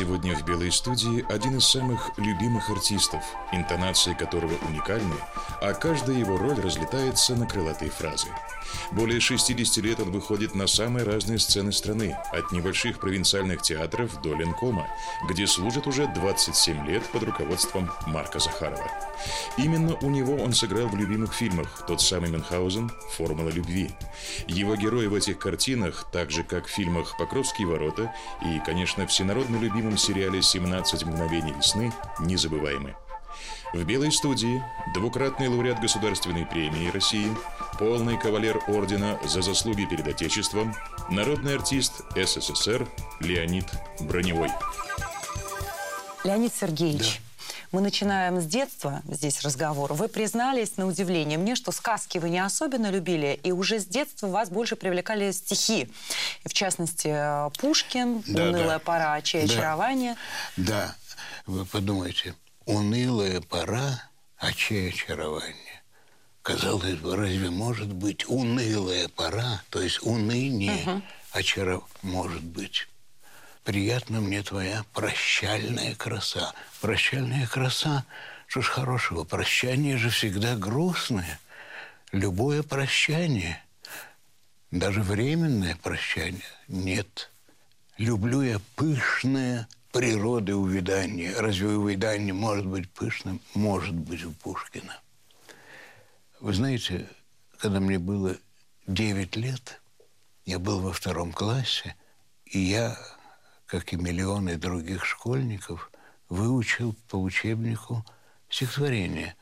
Сегодня в «Белой студии» один из самых любимых артистов, интонации которого уникальны, а каждая его роль разлетается на крылатые фразы. Более 60 лет он выходит на самые разные сцены страны, от небольших провинциальных театров до Ленкома, где служит уже 27 лет под руководством Марка Захарова. Именно у него он сыграл в любимых фильмах тот самый Мюнхгаузен «Формула любви». Его герои в этих картинах, так же как в фильмах «Покровские ворота» и, конечно, всенародно любимом сериале «17 мгновений весны» незабываемы. В «Белой студии» двукратный лауреат Государственной премии России, полный кавалер ордена за заслуги перед Отечеством, народный артист СССР Леонид Броневой. Леонид Сергеевич, мы начинаем с детства здесь разговор. Вы признались, на удивление мне, что сказки вы не особенно любили, и уже с детства вас больше привлекали стихи. И в частности, Пушкин, Да, «Унылая да. пора», «Чье Да. очарование». Да, вы подумайте, унылая пора, а чье очарование? Казалось бы, разве может быть унылая пора, то есть уныние, очаров... может быть? Приятна мне твоя прощальная краса. Прощальная краса, что ж хорошего, прощание же всегда грустное. Любое прощание, даже временное прощание, нет. Люблю я пышное природы увядание. Разве увядание может быть пышным? Может быть у Пушкина. Вы знаете, когда мне было 9 лет, я был во втором классе, и я, как и миллионы других школьников, выучил по учебнику стихотворение.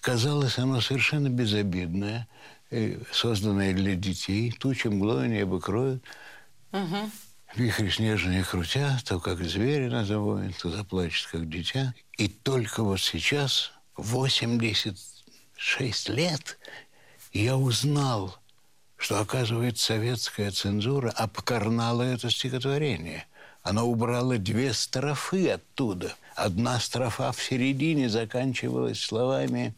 Казалось, оно совершенно безобидное, э, созданное для детей. Тучи мглою небо кроют, Вихри снежные крутя, то как звери на завоин, то заплачет, как дитя. И только вот сейчас, 86 лет, я узнал, что, оказывается, советская цензура обкарнала это стихотворение. Она убрала две строфы оттуда. Одна строфа в середине заканчивалась словами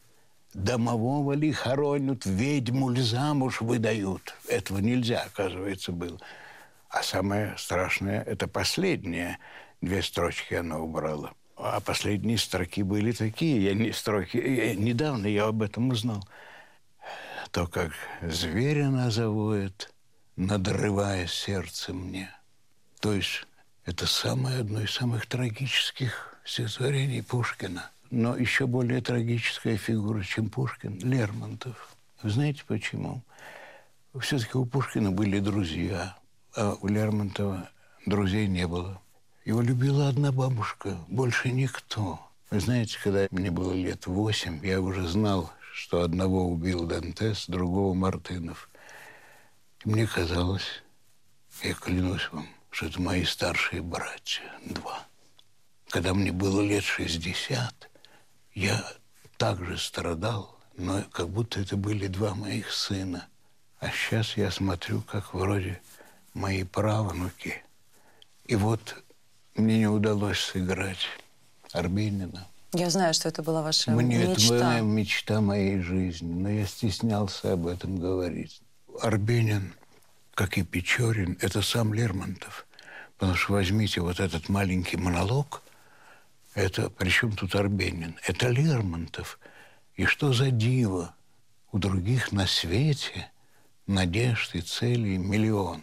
«Домового ли хоронят, ведьму ли замуж выдают». Этого нельзя, оказывается, было. А самое страшное – это последние две строчки она убрала. А последние строки были такие. Я не строки. я- недавно я об этом узнал. То, как зверь она завоет, надрывая сердце мне. То есть это самое одно из самых трагических стихотворений Пушкина. Но еще более трагическая фигура, чем Пушкин – Лермонтов. Вы знаете почему? Все-таки у Пушкина были друзья, а у Лермонтова друзей не было. Его любила одна бабушка, больше никто. Вы знаете, когда мне было лет восемь, я уже знал, что одного убил Дантес, другого Мартынов. И мне казалось, я клянусь вам, что это мои старшие братья, два. Когда мне было лет 60, я также страдал, но как будто это были два моих сына. А сейчас я смотрю, как вроде мои правнуки. И вот мне не удалось сыграть Арбенина. Я знаю, что это была ваша Мне это мечта. была мечта моей жизни, но я стеснялся об этом говорить. Арбенин, как и Печорин, это сам Лермонтов. Потому что возьмите вот этот маленький монолог, это, причем тут Арбенин, это Лермонтов. И что за диво? У других на свете надежд и целей миллион.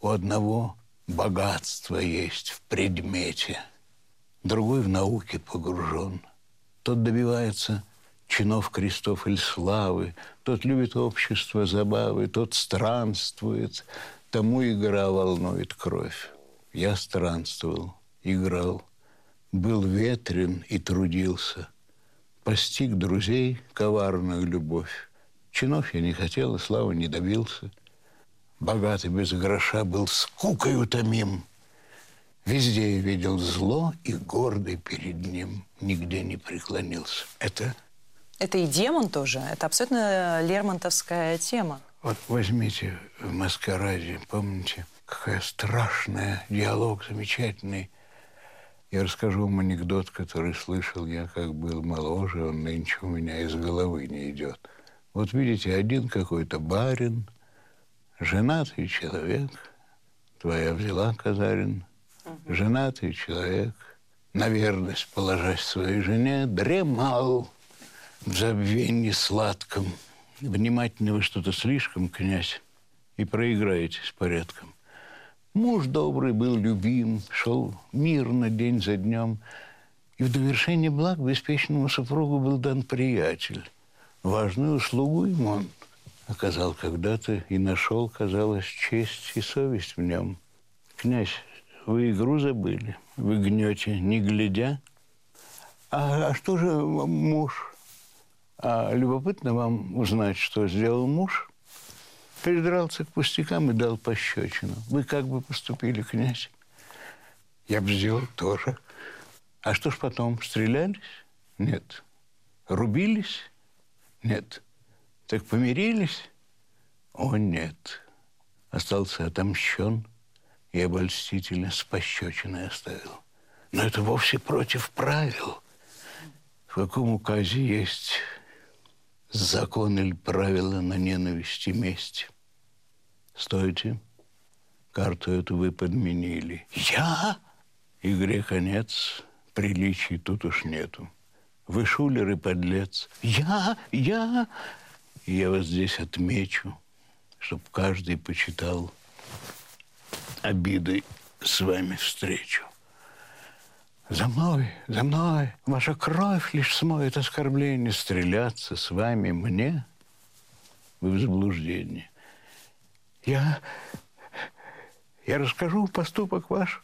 У одного богатство есть в предмете – другой в науке погружен. Тот добивается чинов, крестов или славы, тот любит общество, забавы, тот странствует, тому игра волнует кровь. Я странствовал, играл, был ветрен и трудился, постиг друзей коварную любовь. Чинов я не хотел, и славы не добился. Богатый без гроша был скукой утомим. Везде я видел зло и гордый перед ним нигде не преклонился. Это... Это и демон тоже. Это абсолютно лермонтовская тема. Вот возьмите в «Маскараде», помните, какая страшная, диалог замечательный. Я расскажу вам анекдот, который слышал я, как был моложе, он нынче у меня из головы не идет. Вот видите, один какой-то барин, женатый человек, твоя взяла, Казарин, женатый человек, на верность положась своей жене, дремал в забвении сладком. Внимательно вы что-то слишком, князь, и проиграете с порядком. Муж добрый был любим, шел мирно день за днем. И в довершение благ беспечному супругу был дан приятель. Важную услугу ему он оказал когда-то и нашел, казалось, честь и совесть в нем. Князь, вы игру забыли, вы гнете, не глядя. А, а что же муж? А любопытно вам узнать, что сделал муж? Придрался к пустякам и дал пощечину. Вы как бы поступили, князь? Я бы сделал тоже. А что ж потом, стрелялись? Нет. Рубились? Нет. Так помирились? О, нет. Остался отомщен и обольстительно с пощечиной оставил. Но это вовсе против правил. В каком указе есть закон или правила на ненависть и месть? Стойте. Карту эту вы подменили. Я? Игре конец. Приличий тут уж нету. Вы шулер и подлец. Я? Я? Я вас здесь отмечу, чтобы каждый почитал обидой с вами встречу. За мной, за мной, ваша кровь лишь смоет оскорбление. Стреляться с вами мне, вы в заблуждении. Я, я расскажу поступок ваш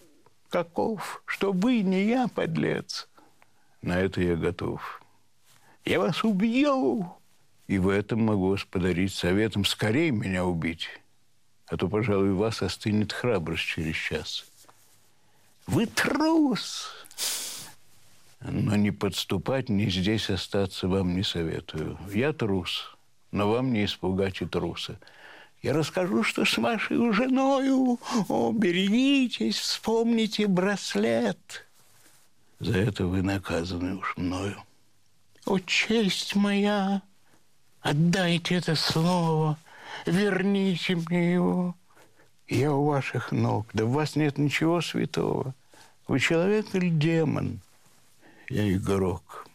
каков, что вы не я, подлец. На это я готов. Я вас убью, и в этом могу вас подарить советом скорее меня убить, а то, пожалуй, вас остынет храбрость через час. Вы трус! Но не подступать, ни здесь остаться вам не советую. Я трус, но вам не испугать и труса. Я расскажу, что с вашей женою. О, берегитесь, вспомните браслет. За это вы наказаны уж мною. О, честь моя! Отдайте это слово, верните мне его. Я у ваших ног, да в вас нет ничего святого. Вы человек или демон? Я игрок.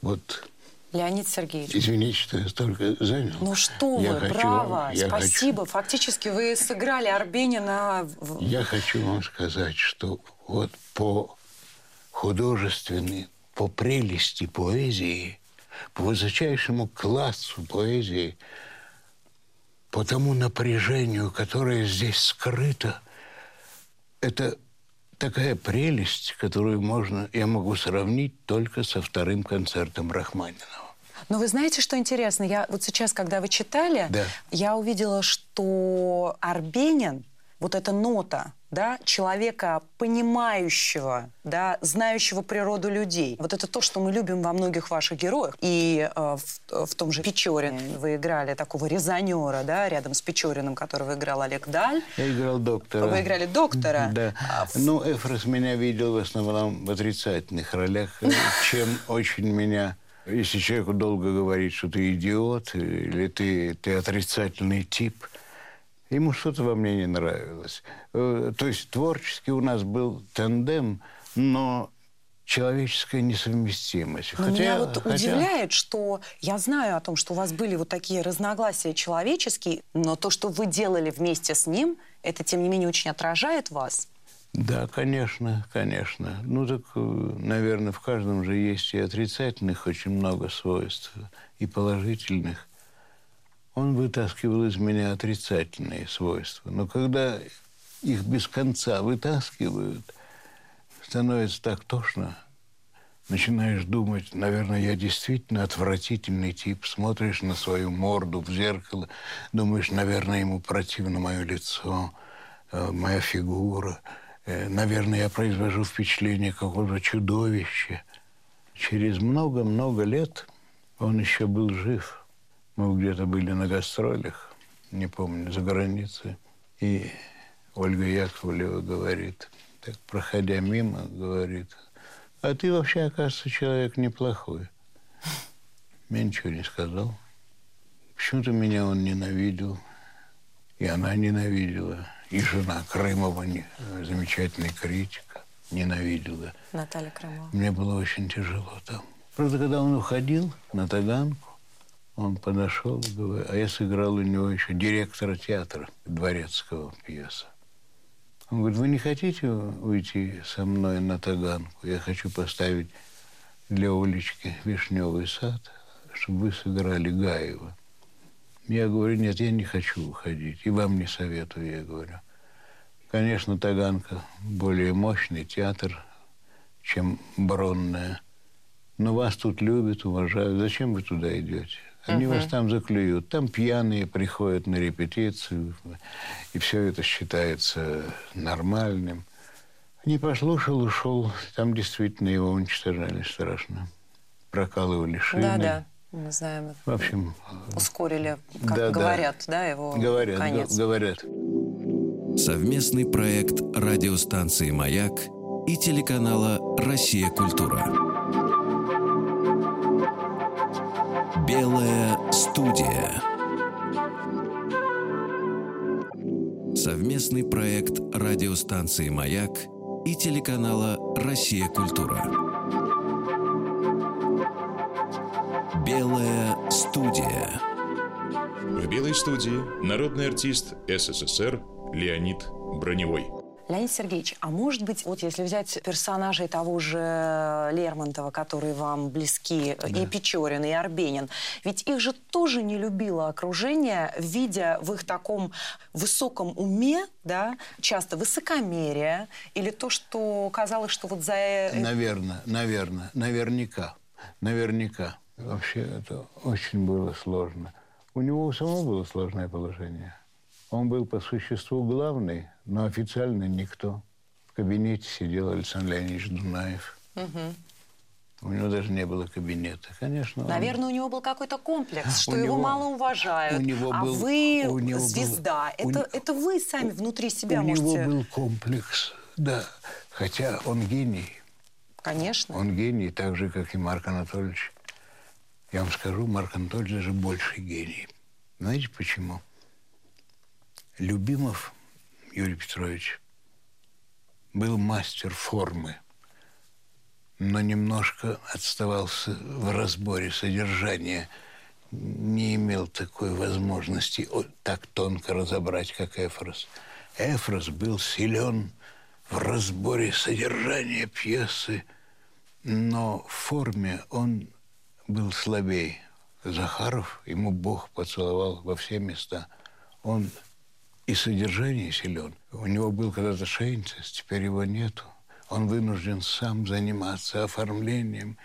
Вот Леонид Сергеевич. Извините, что я столько занял. Ну что я вы, хочу, браво, я спасибо. Хочу... Фактически вы сыграли Арбенина. Я хочу вам сказать, что вот по художественной, по прелести поэзии по высочайшему классу поэзии, по тому напряжению, которое здесь скрыто, это такая прелесть, которую можно, я могу сравнить только со вторым концертом Рахманинова. Но вы знаете, что интересно? Я вот сейчас, когда вы читали, да. я увидела, что Арбенин, вот эта нота, да, человека, понимающего, да, знающего природу людей. Вот это то, что мы любим во многих ваших героях. И э, в, в том же Печорине вы играли такого резонера, да, рядом с Печориным, которого играл Олег Даль. Я играл доктора. Вы играли доктора. Да. А, в... Ну, Эфрос меня видел в основном в отрицательных ролях, чем очень меня... Если человеку долго говорить, что ты идиот или ты, ты отрицательный тип – Ему что-то во мне не нравилось. Э, то есть творчески у нас был тандем, но человеческая несовместимость. Но хотя, меня вот хотя... удивляет, что я знаю о том, что у вас были вот такие разногласия человеческие, но то, что вы делали вместе с ним, это, тем не менее, очень отражает вас. Да, конечно, конечно. Ну так, э, наверное, в каждом же есть и отрицательных очень много свойств, и положительных он вытаскивал из меня отрицательные свойства. Но когда их без конца вытаскивают, становится так тошно. Начинаешь думать, наверное, я действительно отвратительный тип. Смотришь на свою морду в зеркало, думаешь, наверное, ему противно мое лицо, э, моя фигура. Э, наверное, я произвожу впечатление какого-то чудовища. Через много-много лет он еще был жив. Мы где-то были на гастролях, не помню, за границей. И Ольга Яковлева говорит, так, проходя мимо, говорит, а ты вообще, оказывается, человек неплохой. Мне ничего не сказал. Почему-то меня он ненавидел. И она ненавидела. И жена Крымова, замечательный критик, ненавидела. Наталья Крымова. Мне было очень тяжело там. Правда, когда он уходил на Таганку, он подошел, а я сыграл у него еще директора театра Дворецкого пьеса. Он говорит, вы не хотите уйти со мной на Таганку? Я хочу поставить для Олечки вишневый сад, чтобы вы сыграли Гаева. Я говорю, нет, я не хочу уходить. И вам не советую, я говорю. Конечно, Таганка более мощный театр, чем Бронная. Но вас тут любят, уважают. Зачем вы туда идете? Они uh-huh. вас там заклюют. Там пьяные приходят на репетицию, и все это считается нормальным. Не послушал, ушел. Там действительно его уничтожали страшно. Прокалывали шины. Да, да. Мы знаем. В общем... Ускорили, как да, говорят, да, да его говорят, конец. Говорят. Совместный проект радиостанции «Маяк» и телеканала «Россия. Культура». Белая студия. Совместный проект радиостанции «Маяк» и телеканала «Россия. Культура». Белая студия. В белой студии народный артист СССР Леонид Броневой. Леонид Сергеевич, а может быть, вот если взять персонажей того же Лермонтова, которые вам близки, да. и Печорин, и Арбенин, ведь их же тоже не любило окружение, видя в их таком высоком уме, да, часто высокомерие, или то, что казалось, что вот за... Наверное, наверное, наверняка, наверняка. Вообще это очень было сложно. У него у самого было сложное положение. Он был по существу главный, но официально никто. В кабинете сидел Александр Леонидович Дунаев. Угу. У него даже не было кабинета, конечно. Наверное, он... у него был какой-то комплекс, что у его него... мало уважают. У него а был... вы у него звезда. Был... Это, у... это вы сами внутри себя у можете... У него был комплекс, да. Хотя он гений. Конечно. Он гений, так же, как и Марк Анатольевич. Я вам скажу, Марк Анатольевич даже больше гений. Знаете почему? Любимов Юрий Петрович был мастер формы, но немножко отставался в разборе содержания, не имел такой возможности так тонко разобрать, как Эфрос. Эфрос был силен в разборе содержания пьесы, но в форме он был слабей. Захаров, ему Бог поцеловал во все места. Он и содержание силен. У него был когда-то шейнцес, теперь его нету. Он вынужден сам заниматься оформлением.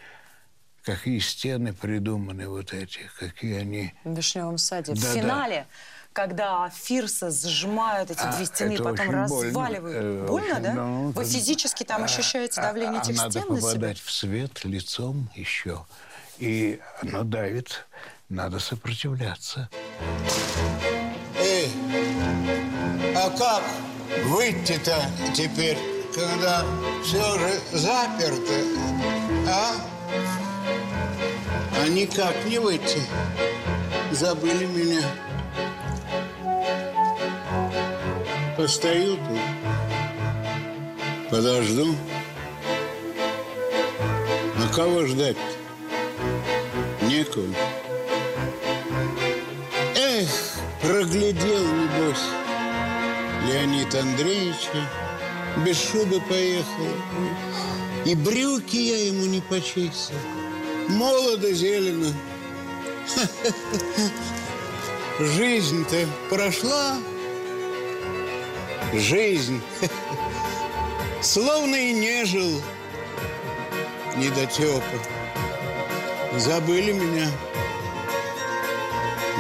Какие стены придуманы вот эти, какие они... В Вишневом саде. Да, в финале, да. когда Фирса сжимают эти а, две стены, потом разваливают. Больно, больно да? Ну, Вы физически там а, ощущаете давление а, этих а стен надо попадать в свет лицом еще. И оно давит. Надо сопротивляться. Эй, выйти-то теперь, когда все же заперто, а? А никак не выйти. Забыли меня. Постою тут, подожду. А кого ждать-то? некую. Эх, проглядел, небось, Леонид Андреевича, без шубы поехал. И брюки я ему не почистил. Молодо зелено. Жизнь-то прошла. Жизнь. Словно и не жил недотепа. Забыли меня.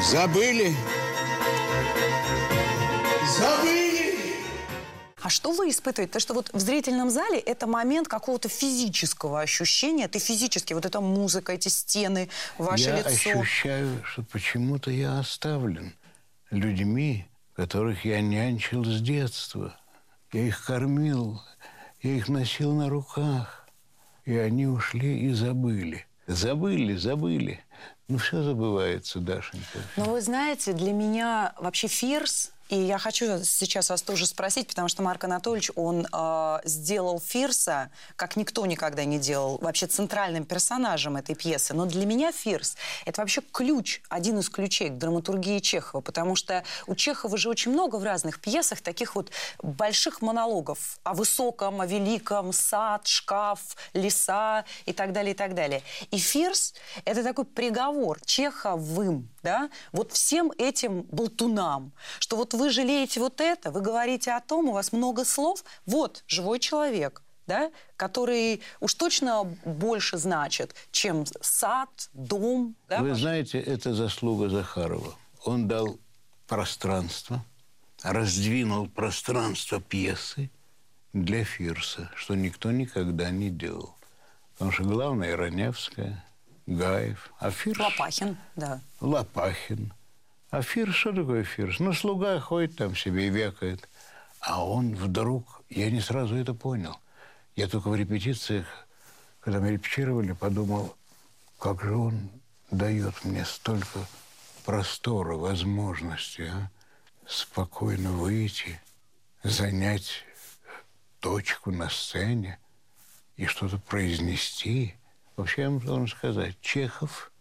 Забыли. Забыли. А что вы испытываете? То, что вот в зрительном зале это момент какого-то физического ощущения. Ты физически, вот эта музыка, эти стены, ваше я лицо. ощущаю, что почему-то я оставлен людьми, которых я нянчил с детства. Я их кормил, я их носил на руках. И они ушли и забыли. Забыли, забыли. Ну, все забывается, Дашенька. Но вы знаете, для меня вообще Фирс и я хочу сейчас вас тоже спросить, потому что Марк Анатольевич, он э, сделал Фирса, как никто никогда не делал, вообще центральным персонажем этой пьесы. Но для меня Фирс – это вообще ключ, один из ключей к драматургии Чехова, потому что у Чехова же очень много в разных пьесах таких вот больших монологов о высоком, о великом, сад, шкаф, леса и так далее, и так далее. И Фирс – это такой приговор Чеховым, да, вот всем этим болтунам, что вот вы жалеете вот это, вы говорите о том, у вас много слов, вот живой человек, да, который уж точно больше значит, чем сад, дом. Да, Вы знаете, это заслуга Захарова. Он дал пространство, раздвинул пространство пьесы для Фирса, что никто никогда не делал. Потому что главное Раневская, Гаев, а Фирс... Лопахин, да. Лопахин. А Фирс, что такое Фирс? Ну, слуга ходит там себе и векает. А он вдруг, я не сразу это понял. Я только в репетициях, когда мы репетировали, подумал, как же он дает мне столько простора, возможности, а? спокойно выйти, занять точку на сцене и что-то произнести. Вообще, я вам должен сказать, Чехов,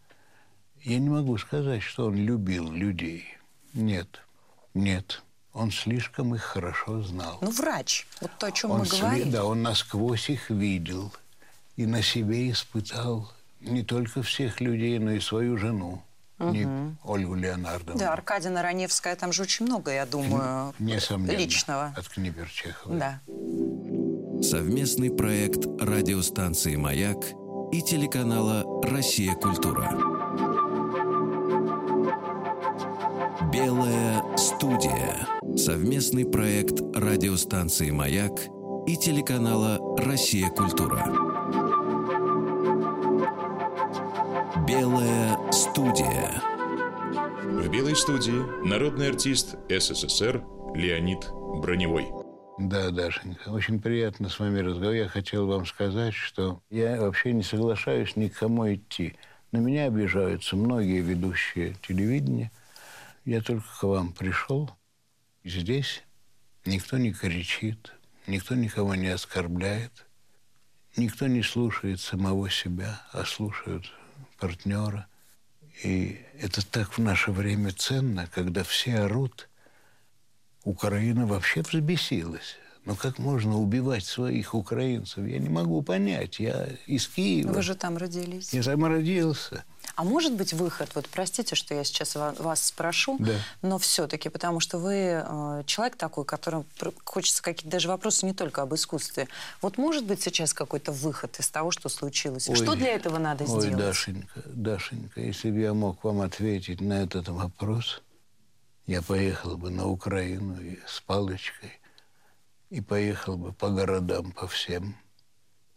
я не могу сказать, что он любил людей. Нет, нет. Он слишком их хорошо знал. Ну, врач. Вот то, о чем он мы говорим. Да, он насквозь их видел и на себе испытал не только всех людей, но и свою жену, не Ольгу Леонардовну. Да, Аркадина Раневская, там же очень много, я думаю, Несомненно. личного. От Книпер Чехова. Да. Совместный проект радиостанции «Маяк» и телеканала «Россия. Культура». Белая студия. Совместный проект радиостанции «Маяк» и телеканала «Россия. Культура». Белая студия. В белой студии народный артист СССР Леонид Броневой. Да, Дашенька, очень приятно с вами разговаривать. Я хотел вам сказать, что я вообще не соглашаюсь ни к кому идти. На меня обижаются многие ведущие телевидения. Я только к вам пришел, здесь никто не кричит, никто никого не оскорбляет, никто не слушает самого себя, а слушают партнера. И это так в наше время ценно, когда все орут. Украина вообще взбесилась. Но как можно убивать своих украинцев? Я не могу понять. Я из Киева. Вы же там родились. Я там родился. А может быть выход, вот простите, что я сейчас ва- вас спрошу, Да. но все-таки, потому что вы э, человек такой, которому хочется какие-то даже вопросы не только об искусстве. Вот может быть сейчас какой-то выход из того, что случилось? что Ой, для этого надо Ой, сделать? Дашенька, Дашенька, если бы я мог вам ответить на этот вопрос, я поехал бы на Украину и с палочкой, и поехал бы по городам, по всем.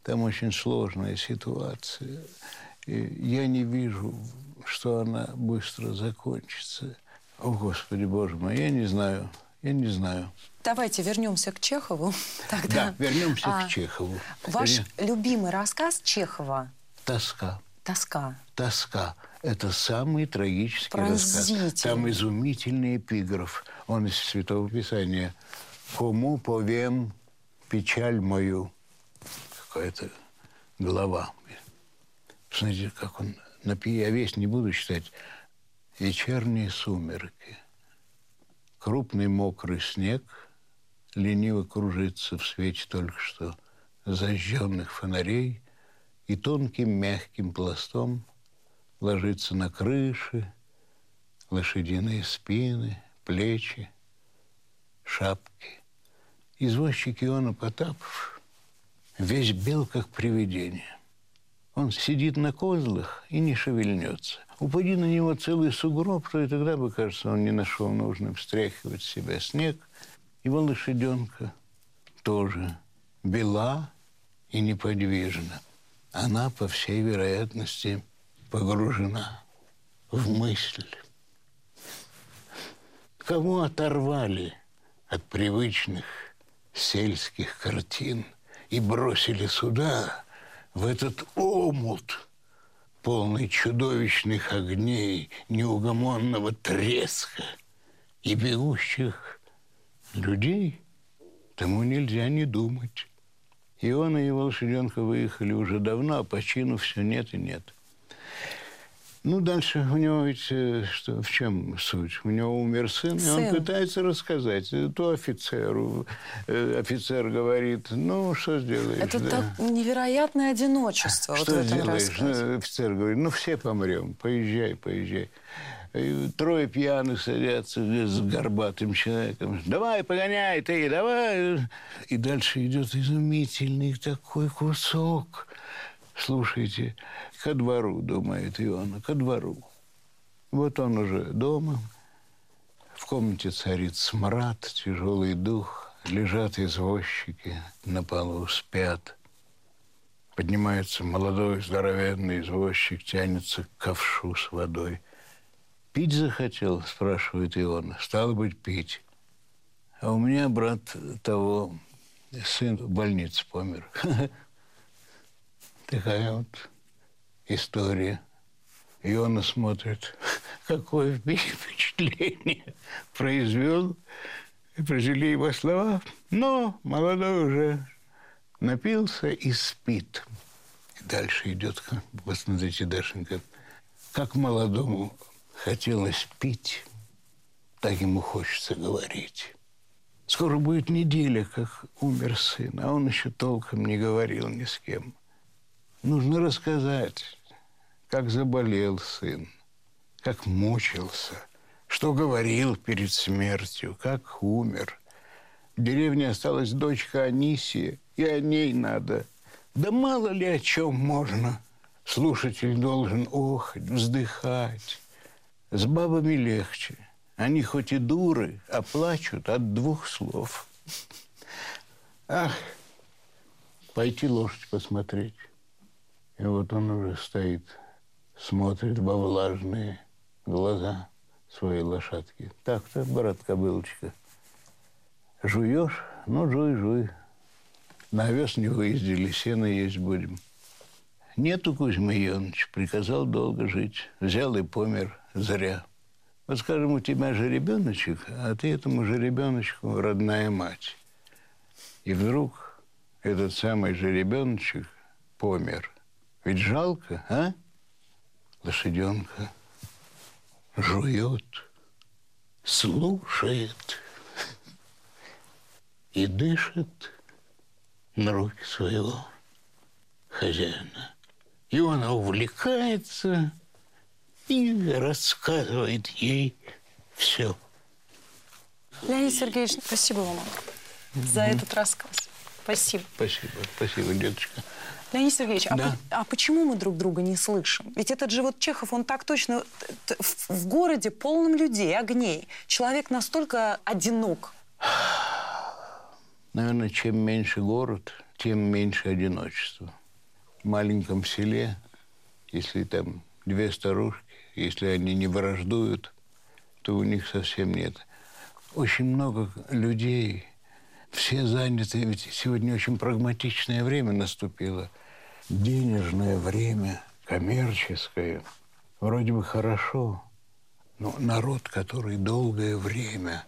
Там очень сложная ситуация. Я не вижу, что она быстро закончится. О, Господи, Боже мой, я не знаю, я не знаю. Давайте вернемся к Чехову. Тогда. Да, вернемся А, к Чехову. Ваш Вернем- любимый рассказ Чехова Тоска. «Тоска». тоска. Это самый трагический рассказ. Пронзительный. Там изумительный эпиграф. Он из Святого Писания. «Кому повем печаль мою?» Какая-то глава. Смотрите, как он напи- Я весь не буду читать. Вечерние сумерки. Крупный мокрый снег лениво кружится в свете только что зажженных фонарей и тонким мягким пластом ложится на крыши, лошадиные спины, плечи, шапки. Извозчик Иона Потапов весь бел, как привидение. Он сидит на козлах и не шевельнется. Упади на него целый сугроб, то и тогда бы, кажется, он не нашел нужным встряхивать с себя снег. Его лошаденка тоже бела и неподвижна. Она, по всей вероятности, погружена в мысль. Кому оторвали от привычных сельских картин и бросили сюда, в этот омут, полный чудовищных огней, неугомонного треска и бегущих людей, тому нельзя не думать. И он и его лошаденка выехали уже давно, а по чину все нет и нет. Ну, дальше у него ведь э, что, в чем суть? У него умер сын, сын. и он пытается рассказать. То офицеру. Э, офицер говорит, ну, что сделаешь? Это да? так невероятное одиночество. Что вот сделаешь? Ну, офицер говорит, ну, все помрем, поезжай, поезжай. И трое пьяных садятся с горбатым человеком. Давай, погоняй ты, давай. И дальше идет изумительный такой кусок. Слушайте, ко двору, думает Иона, ко двору. Вот он уже дома. В комнате царит смрад, тяжелый дух. Лежат извозчики, на полу спят. Поднимается молодой здоровенный извозчик, тянется к ковшу с водой – Пить захотел, спрашивает Иона. Стало быть, пить. А у меня брат того, сын в больнице помер. Такая вот история. Иона смотрит, какое впечатление произвел, произвели его слова. Но молодой уже напился и спит. И дальше идет, посмотрите, Дашенька, как молодому хотелось пить, так ему хочется говорить. Скоро будет неделя, как умер сын, а он еще толком не говорил ни с кем. Нужно рассказать, как заболел сын, как мучился, что говорил перед смертью, как умер. В деревне осталась дочка Анисия, и о ней надо. Да мало ли о чем можно. Слушатель должен охать, вздыхать. С бабами легче. Они хоть и дуры, а плачут от двух слов. Ах, пойти лошадь посмотреть. И вот он уже стоит, смотрит во влажные глаза своей лошадки. Так-то, брат Кобылочка, жуешь? Ну, жуй, жуй. На овес не выездили, сено есть будем. Нету Кузьмы Ионович, приказал долго жить. Взял и помер зря. Вот, скажем, у тебя же ребеночек, а ты этому же ребеночку родная мать. И вдруг этот самый же ребеночек помер. Ведь жалко, а? Лошаденка жует, слушает и дышит на руки своего хозяина. И он увлекается и рассказывает ей все. Леонид Сергеевич, спасибо вам за этот рассказ. Спасибо. Спасибо, спасибо, деточка. Леонид Сергеевич, а да. а, а почему мы друг друга не слышим? Ведь этот же вот Чехов, он так точно в городе полном людей, огней. Человек настолько одинок. Наверное, чем меньше город, тем меньше одиночество. В маленьком селе, если там две старушки, если они не враждуют, то у них совсем нет. Очень много людей, все заняты, ведь сегодня очень прагматичное время наступило. Денежное время, коммерческое. Вроде бы хорошо, но народ, который долгое время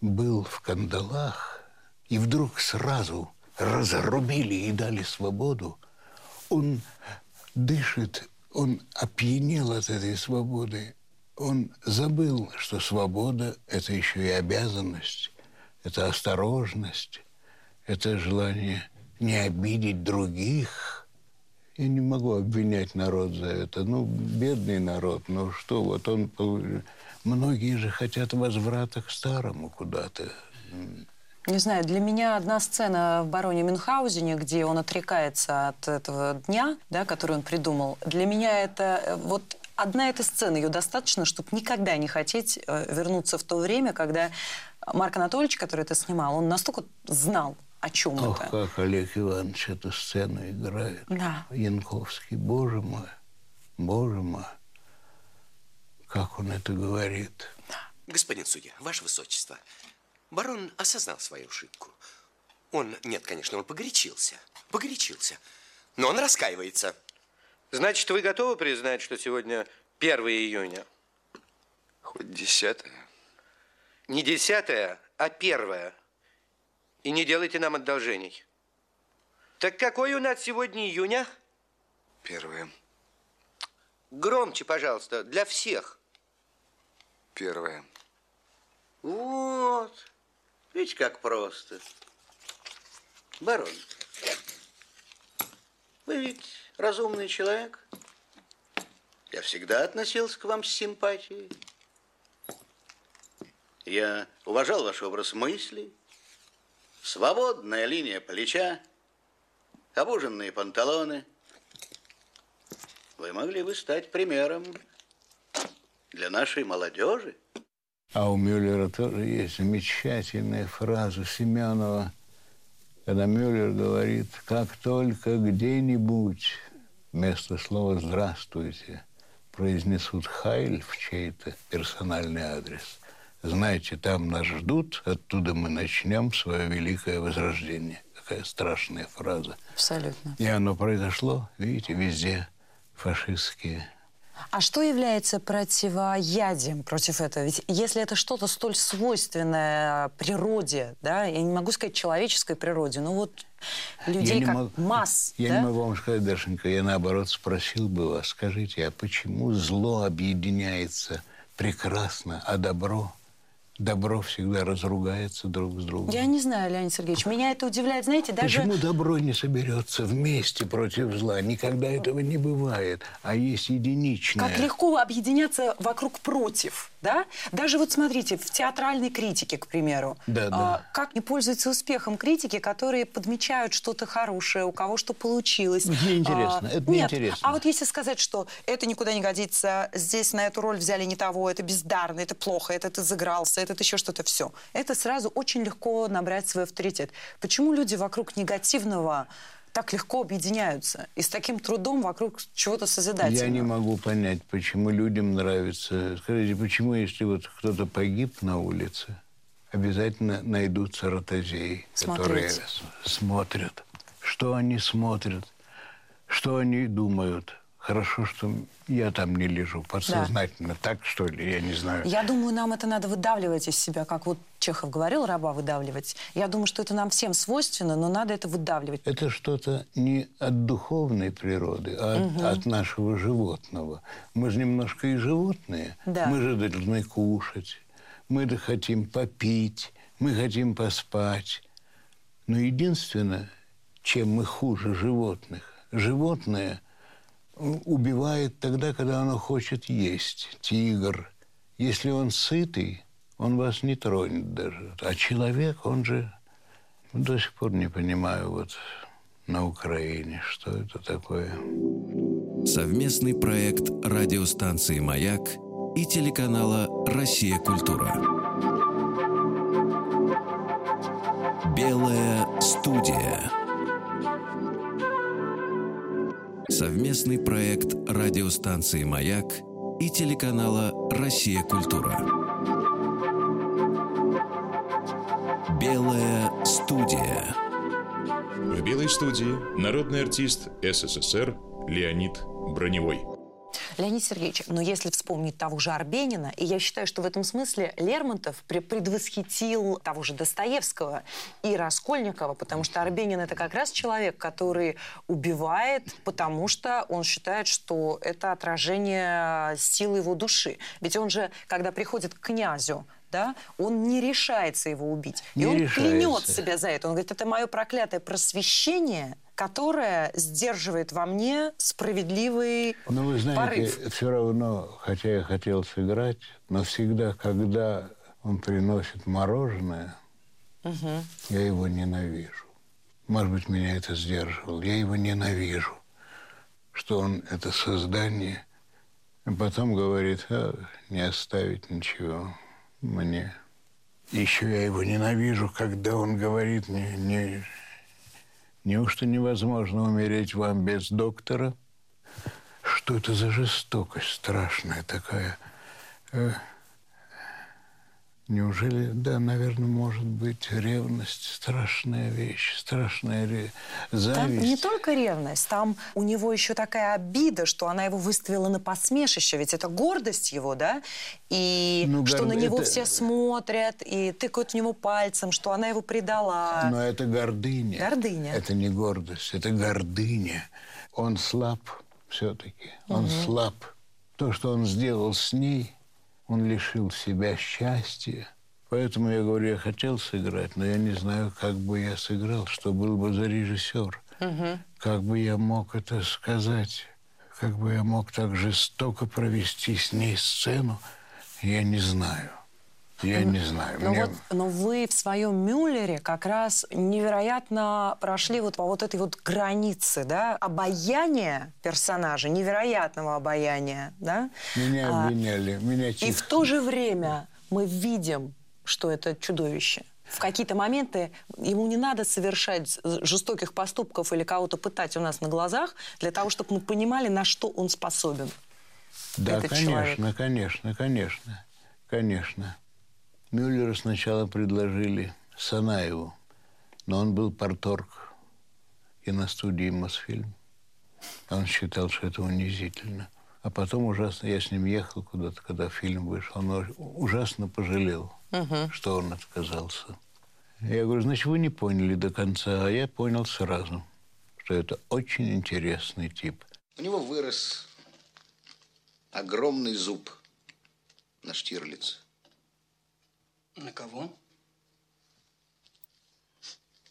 был в кандалах, и вдруг сразу разрубили и дали свободу, он дышит он опьянел от этой свободы. Он забыл, что свобода – это еще и обязанность, это осторожность, это желание не обидеть других. Я не могу обвинять народ за это. Ну, бедный народ, ну что, вот он... Многие же хотят возврата к старому куда-то. Не знаю, для меня одна сцена в «Бароне Мюнхгаузене», где он отрекается от этого дня, да, который он придумал, для меня это э, вот одна эта сцена, ее достаточно, чтобы никогда не хотеть э, вернуться в то время, когда Марк Анатольевич, который это снимал, он настолько знал о чем Ох, это. как Олег Иванович эту сцену играет. Да. Янковский, боже мой, боже мой, как он это говорит. Господин судья, ваше высочество, барон осознал свою ошибку. Он, нет, конечно, он погорячился. Погорячился. Но он раскаивается. Значит, вы готовы признать, что сегодня 1 июня? Хоть десятое. Не 10, а 1. И не делайте нам одолжений. Так какой у нас сегодня июня? Первое. Громче, пожалуйста, для всех. Первое. Вот. Видите, как просто. Барон, вы ведь разумный человек. Я всегда относился к вам с симпатией. Я уважал ваш образ мыслей, свободная линия плеча, обуженные панталоны. Вы могли бы стать примером для нашей молодежи. А у Мюллера тоже есть замечательная фраза Семенова, когда Мюллер говорит, как только где-нибудь вместо слова «здравствуйте» произнесут «хайль» в чей-то персональный адрес, знаете, там нас ждут, оттуда мы начнем свое великое возрождение. Какая страшная фраза. Абсолютно. И оно произошло, видите, везде фашистские А что является противоядием против этого? Ведь если это что-то столь свойственное природе, да, я не могу сказать человеческой природе, но вот людей не как мог- масс, Я да? не могу вам сказать, Дашенька, я наоборот спросил бы вас, скажите, а почему зло объединяется прекрасно, а добро, добро всегда разругается друг с другом? Я не знаю, Леонид Сергеевич, меня это удивляет, знаете, даже... Почему добро не соберется вместе против зла? Никогда этого не бывает. А есть единичное. Как легко объединяться вокруг против, да? Даже вот смотрите, в театральной критике, к примеру, Да, да. а, как не пользуются успехом критики, которые подмечают что-то хорошее, у кого что получилось. Неинтересно, это нет, неинтересно. А вот если сказать, что это никуда не годится, здесь на эту роль взяли не того, это бездарно, это плохо, этот изыгрался, этот еще что-то, все. Это сразу очень легко набрать свой авторитет. Почему люди вокруг негативного так легко объединяются и с таким трудом вокруг чего-то созидательного? Я не могу понять, почему людям нравится. Скажите, почему, если вот кто-то погиб на улице, обязательно найдутся ротозеи, которые Смотреть. с- смотрят. Что они смотрят, что они думают. Хорошо, что я там не лежу. Подсознательно. Так, что ли? Я не знаю. Я думаю, нам это надо выдавливать из себя, как вот Чехов говорил, раба выдавливать. Я думаю, что это нам всем свойственно, но надо это выдавливать. Это что-то не от духовной природы, а от, от нашего животного. Мы же немножко и животные. Да. Мы же должны кушать, мы да хотим попить, мы хотим поспать. Но единственное, чем мы хуже животных, животное убивает тогда, когда оно хочет есть. Тигр. Если он сытый, он вас не тронет даже. А человек, он же до сих пор не понимаю, вот на Украине, что это такое. Совместный проект радиостанции «Маяк» и телеканала «Россия. Культура». Белая студия. Совместный проект радиостанции «Маяк» и телеканала «Россия. Культура». Белая студия. В белой студии народный артист СССР Леонид Броневой. Леонид Сергеевич, но если вспомнить того же Арбенина, и я считаю, что в этом смысле Лермонтов пре- предвосхитил того же Достоевского и Раскольникова, потому что Арбенин это как раз человек, который убивает, потому что он считает, что это отражение силы его души. Ведь он же, когда приходит к князю, да, он не решается его убить. Не и он решается. клянет себя за это. Он говорит, это мое проклятое просвещение, которое сдерживает во мне справедливый Но вы знаете, порыв. все равно, хотя я хотел сыграть, но всегда, когда он приносит мороженое, я его ненавижу. Может быть, меня это сдерживало. Я его ненавижу, что он это создание, а потом говорит, «А, не оставить ничего мне. Еще я его ненавижу, когда он говорит, не, не, неужто невозможно умереть вам без доктора? Что это за жестокость страшная такая? Неужели, да, наверное, может быть, ревность страшная вещь, страшная ре... зависть. Там не только ревность, там у него еще такая обида, что она его выставила на посмешище, ведь это гордость его, да, и Ну, что гор- на него это- все смотрят и тыкают в него пальцем, что она его предала. Но это гордыня. Гордыня. Это не гордость, это гордыня. Он слаб все-таки. Он слаб. То, что он сделал с ней, он лишил себя счастья. Поэтому я говорю, я хотел сыграть, но я не знаю, как бы я сыграл, что был бы за режиссер. Как бы я мог это сказать, как бы я мог так жестоко провести с ней сцену, я не знаю. Я не знаю. Но, Мне- вот, но вы в своем Мюллере как раз невероятно прошли вот по вот этой вот границе, да, обаяния персонажа, невероятного обаяния, да? Меня А, обвиняли, меня И тихо. в то же время мы видим, что это чудовище. В какие-то моменты ему не надо совершать жестоких поступков или кого-то пытать у нас на глазах для того, чтобы мы понимали, на что он способен. Да, конечно, человек. конечно, конечно, конечно. Мюллеру сначала предложили Санаеву, но он был порторг киностудии «Мосфильм». Он считал, что это унизительно. А потом ужасно, я с ним ехал куда-то, когда фильм вышел, он уж- ужасно пожалел, что он отказался. Я говорю, значит, вы не поняли до конца, а я понял сразу, что это очень интересный тип. У него вырос огромный зуб на Штирлиц. На кого?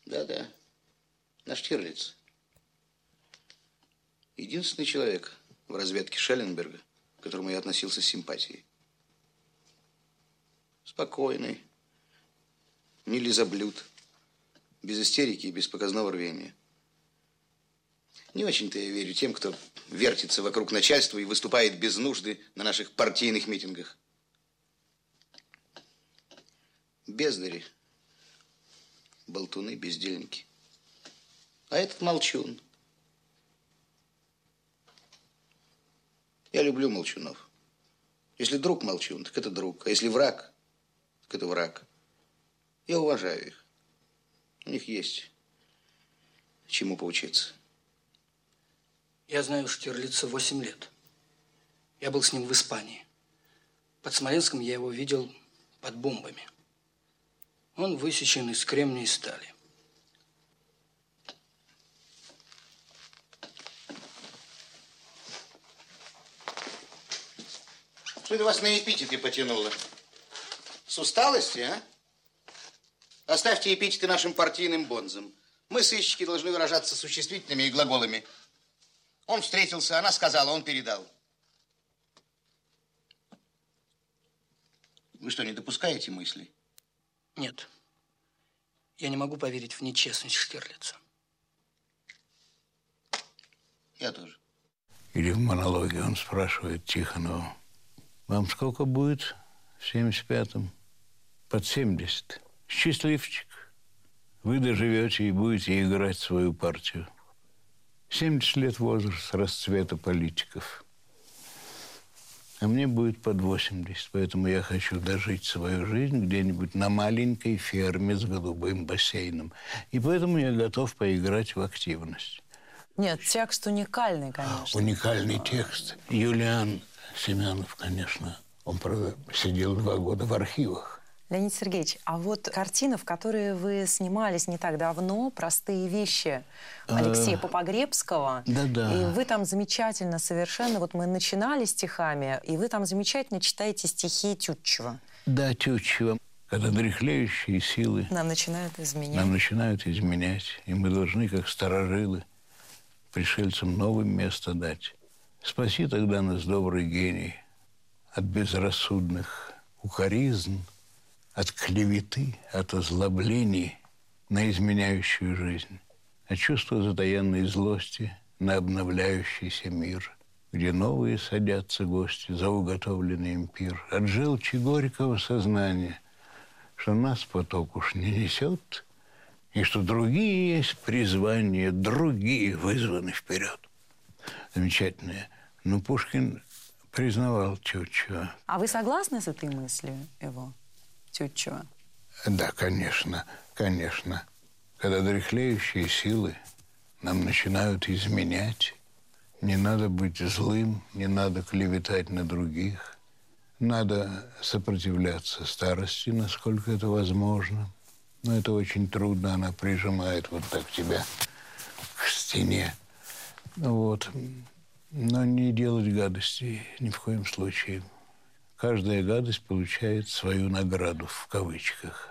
Да-да, на Штирлиц. Единственный человек в разведке Шелленберга, к которому я относился с симпатией. Спокойный, не лизоблюд, без истерики и без показного рвения. Не очень-то я верю тем, кто вертится вокруг начальства и выступает без нужды на наших партийных митингах. Бездари, болтуны, бездельники. А этот молчун. Я люблю молчунов. Если друг молчун, так это друг. А если враг, так это враг. Я уважаю их. У них есть чему поучиться. Я знаю Штирлица 8 лет. Я был с ним в Испании. Под Смоленском я его видел под бомбами. Он высечен из кремния и стали. Что это вас на эпитеты потянуло? С усталости, а? Оставьте эпитеты нашим партийным бонзам. Мы, сыщики, должны выражаться существительными и глаголами. Он встретился, она сказала, он передал. Вы что, не допускаете мысли? Нет. Я не могу поверить в нечестность Штирлица. Я тоже. Или в монологе он спрашивает Тихонова, вам сколько будет в 75-м? Под 70. Счастливчик. Вы доживете и будете играть свою партию. 70 лет возраст расцвета политиков. А мне будет под 80, поэтому я хочу дожить свою жизнь где-нибудь на маленькой ферме с голубым бассейном. И поэтому я готов поиграть в активность. Нет, текст уникальный, конечно. Уникальный текст. Юлиан Семенов, конечно, он, сидел два года в архивах. Леонид Сергеевич, а вот картина, в которой вы снимались не так давно, «Простые вещи» Алексея Попогребского. Э, да-да. И вы там замечательно совершенно, вот мы начинали стихами, и вы там замечательно читаете стихи Тютчева. Да, Тютчева. Когда дряхлеющие силы Нам начинают изменять. нам начинают изменять, и мы должны, как старожилы, пришельцам новым место дать. Спаси тогда нас, добрый гений, от безрассудных укоризн, от клеветы, от озлоблений на изменяющую жизнь, от чувства затаенной злости на обновляющийся мир, где новые садятся гости за уготовленный им пир, от желчи горького сознания, что нас поток уж не несет, и что другие есть призвания, другие вызваны вперед. Замечательное. Но Пушкин признавал Тютчева. А вы согласны с этой мыслью его, Тютчева? Да, конечно, конечно. Когда дряхлеющие силы нам начинают изменять, не надо быть злым, не надо клеветать на других. Надо сопротивляться старости, насколько это возможно. Но это очень трудно, она прижимает вот так тебя к стене. Вот. Но не делать гадости ни в коем случае. Каждая гадость получает свою награду, в кавычках.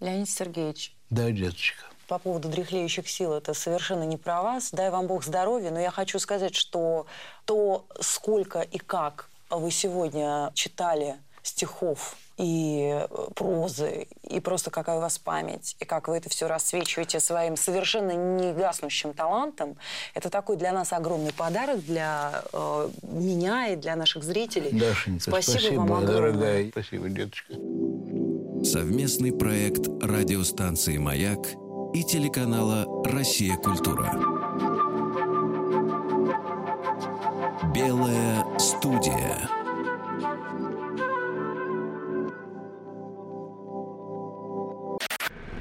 Леонид Сергеевич. Да, деточка по поводу дряхлеющих сил, это совершенно не про вас. Дай вам Бог здоровья, но я хочу сказать, что то, сколько и как вы сегодня читали стихов и прозы, и просто какая у вас память, и как вы это все рассвечиваете своим совершенно негаснущим талантом, это такой для нас огромный подарок для э, меня и для наших зрителей. Дашенька, спасибо, спасибо вам огромное. дорогая. Спасибо, деточка. Совместный проект радиостанции «Маяк» и телеканала «Россия. Культура». Белая студия.